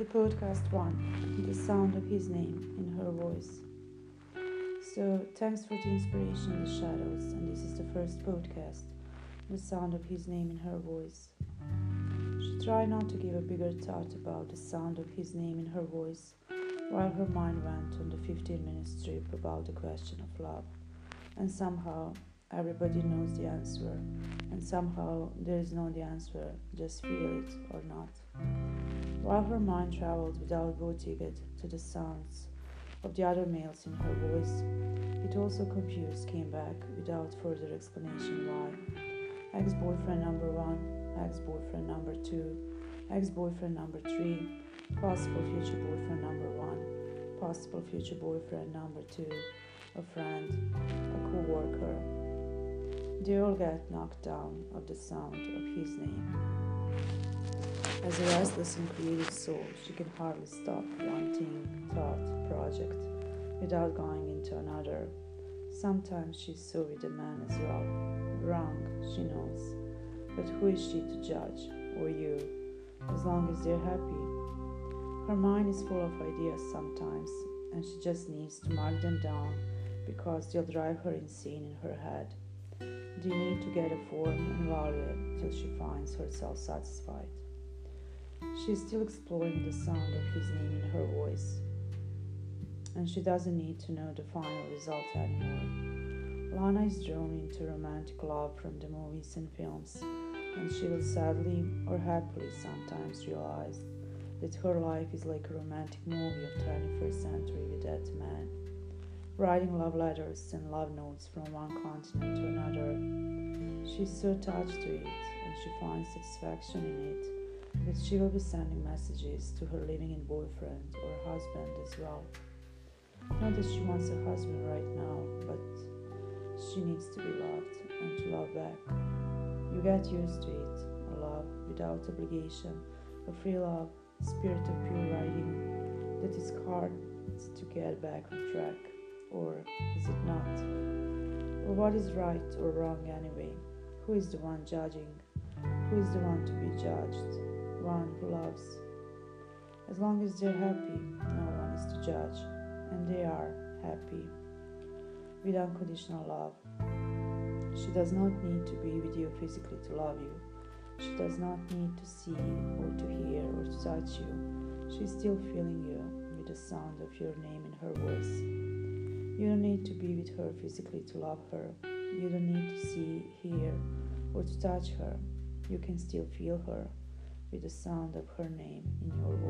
podcast one, the sound of his name in her voice. So, thanks for the inspiration in the shadows, and this is the first podcast, the sound of his name in her voice. She tried not to give a bigger thought about the sound of his name in her voice while her mind went on the 15 minute trip about the question of love. And somehow everybody knows the answer, and somehow there is no the answer, just feel it or not. While her mind traveled without it to the sounds of the other males in her voice, it also confused came back without further explanation why. Ex boyfriend number one, ex boyfriend number two, ex boyfriend number three, possible future boyfriend number one, possible future boyfriend number two, a friend, a co worker. They all get knocked down of the sound of his name. As a restless and creative soul, she can hardly stop one thing, thought, project, without going into another. Sometimes she's so with the man as well. Wrong, she knows. But who is she to judge, or you, as long as they're happy? Her mind is full of ideas sometimes, and she just needs to mark them down because they'll drive her insane in her head. They need to get a form and value it till she finds herself satisfied. She is still exploring the sound of his name in her voice, and she doesn't need to know the final result anymore. Lana is drawn into romantic love from the movies and films, and she will sadly or happily sometimes realize that her life is like a romantic movie of 21st century with that man, writing love letters and love notes from one continent to another. She's so attached to it and she finds satisfaction in it that she will be sending messages to her living in boyfriend or husband as well. Not that she wants a husband right now, but she needs to be loved and to love back. You get used to it, a love without obligation, a free love spirit of pure writing that is hard to get back on track, or is it not? Or what is right or wrong anyway? Who is the one judging? Who is the one to be judged? One who loves. As long as they're happy, no one is to judge, and they are happy. With unconditional love. She does not need to be with you physically to love you. She does not need to see or to hear or to touch you. She is still feeling you with the sound of your name in her voice. You don't need to be with her physically to love her. You don't need to see, hear, or to touch her. You can still feel her with the sound of her name in your.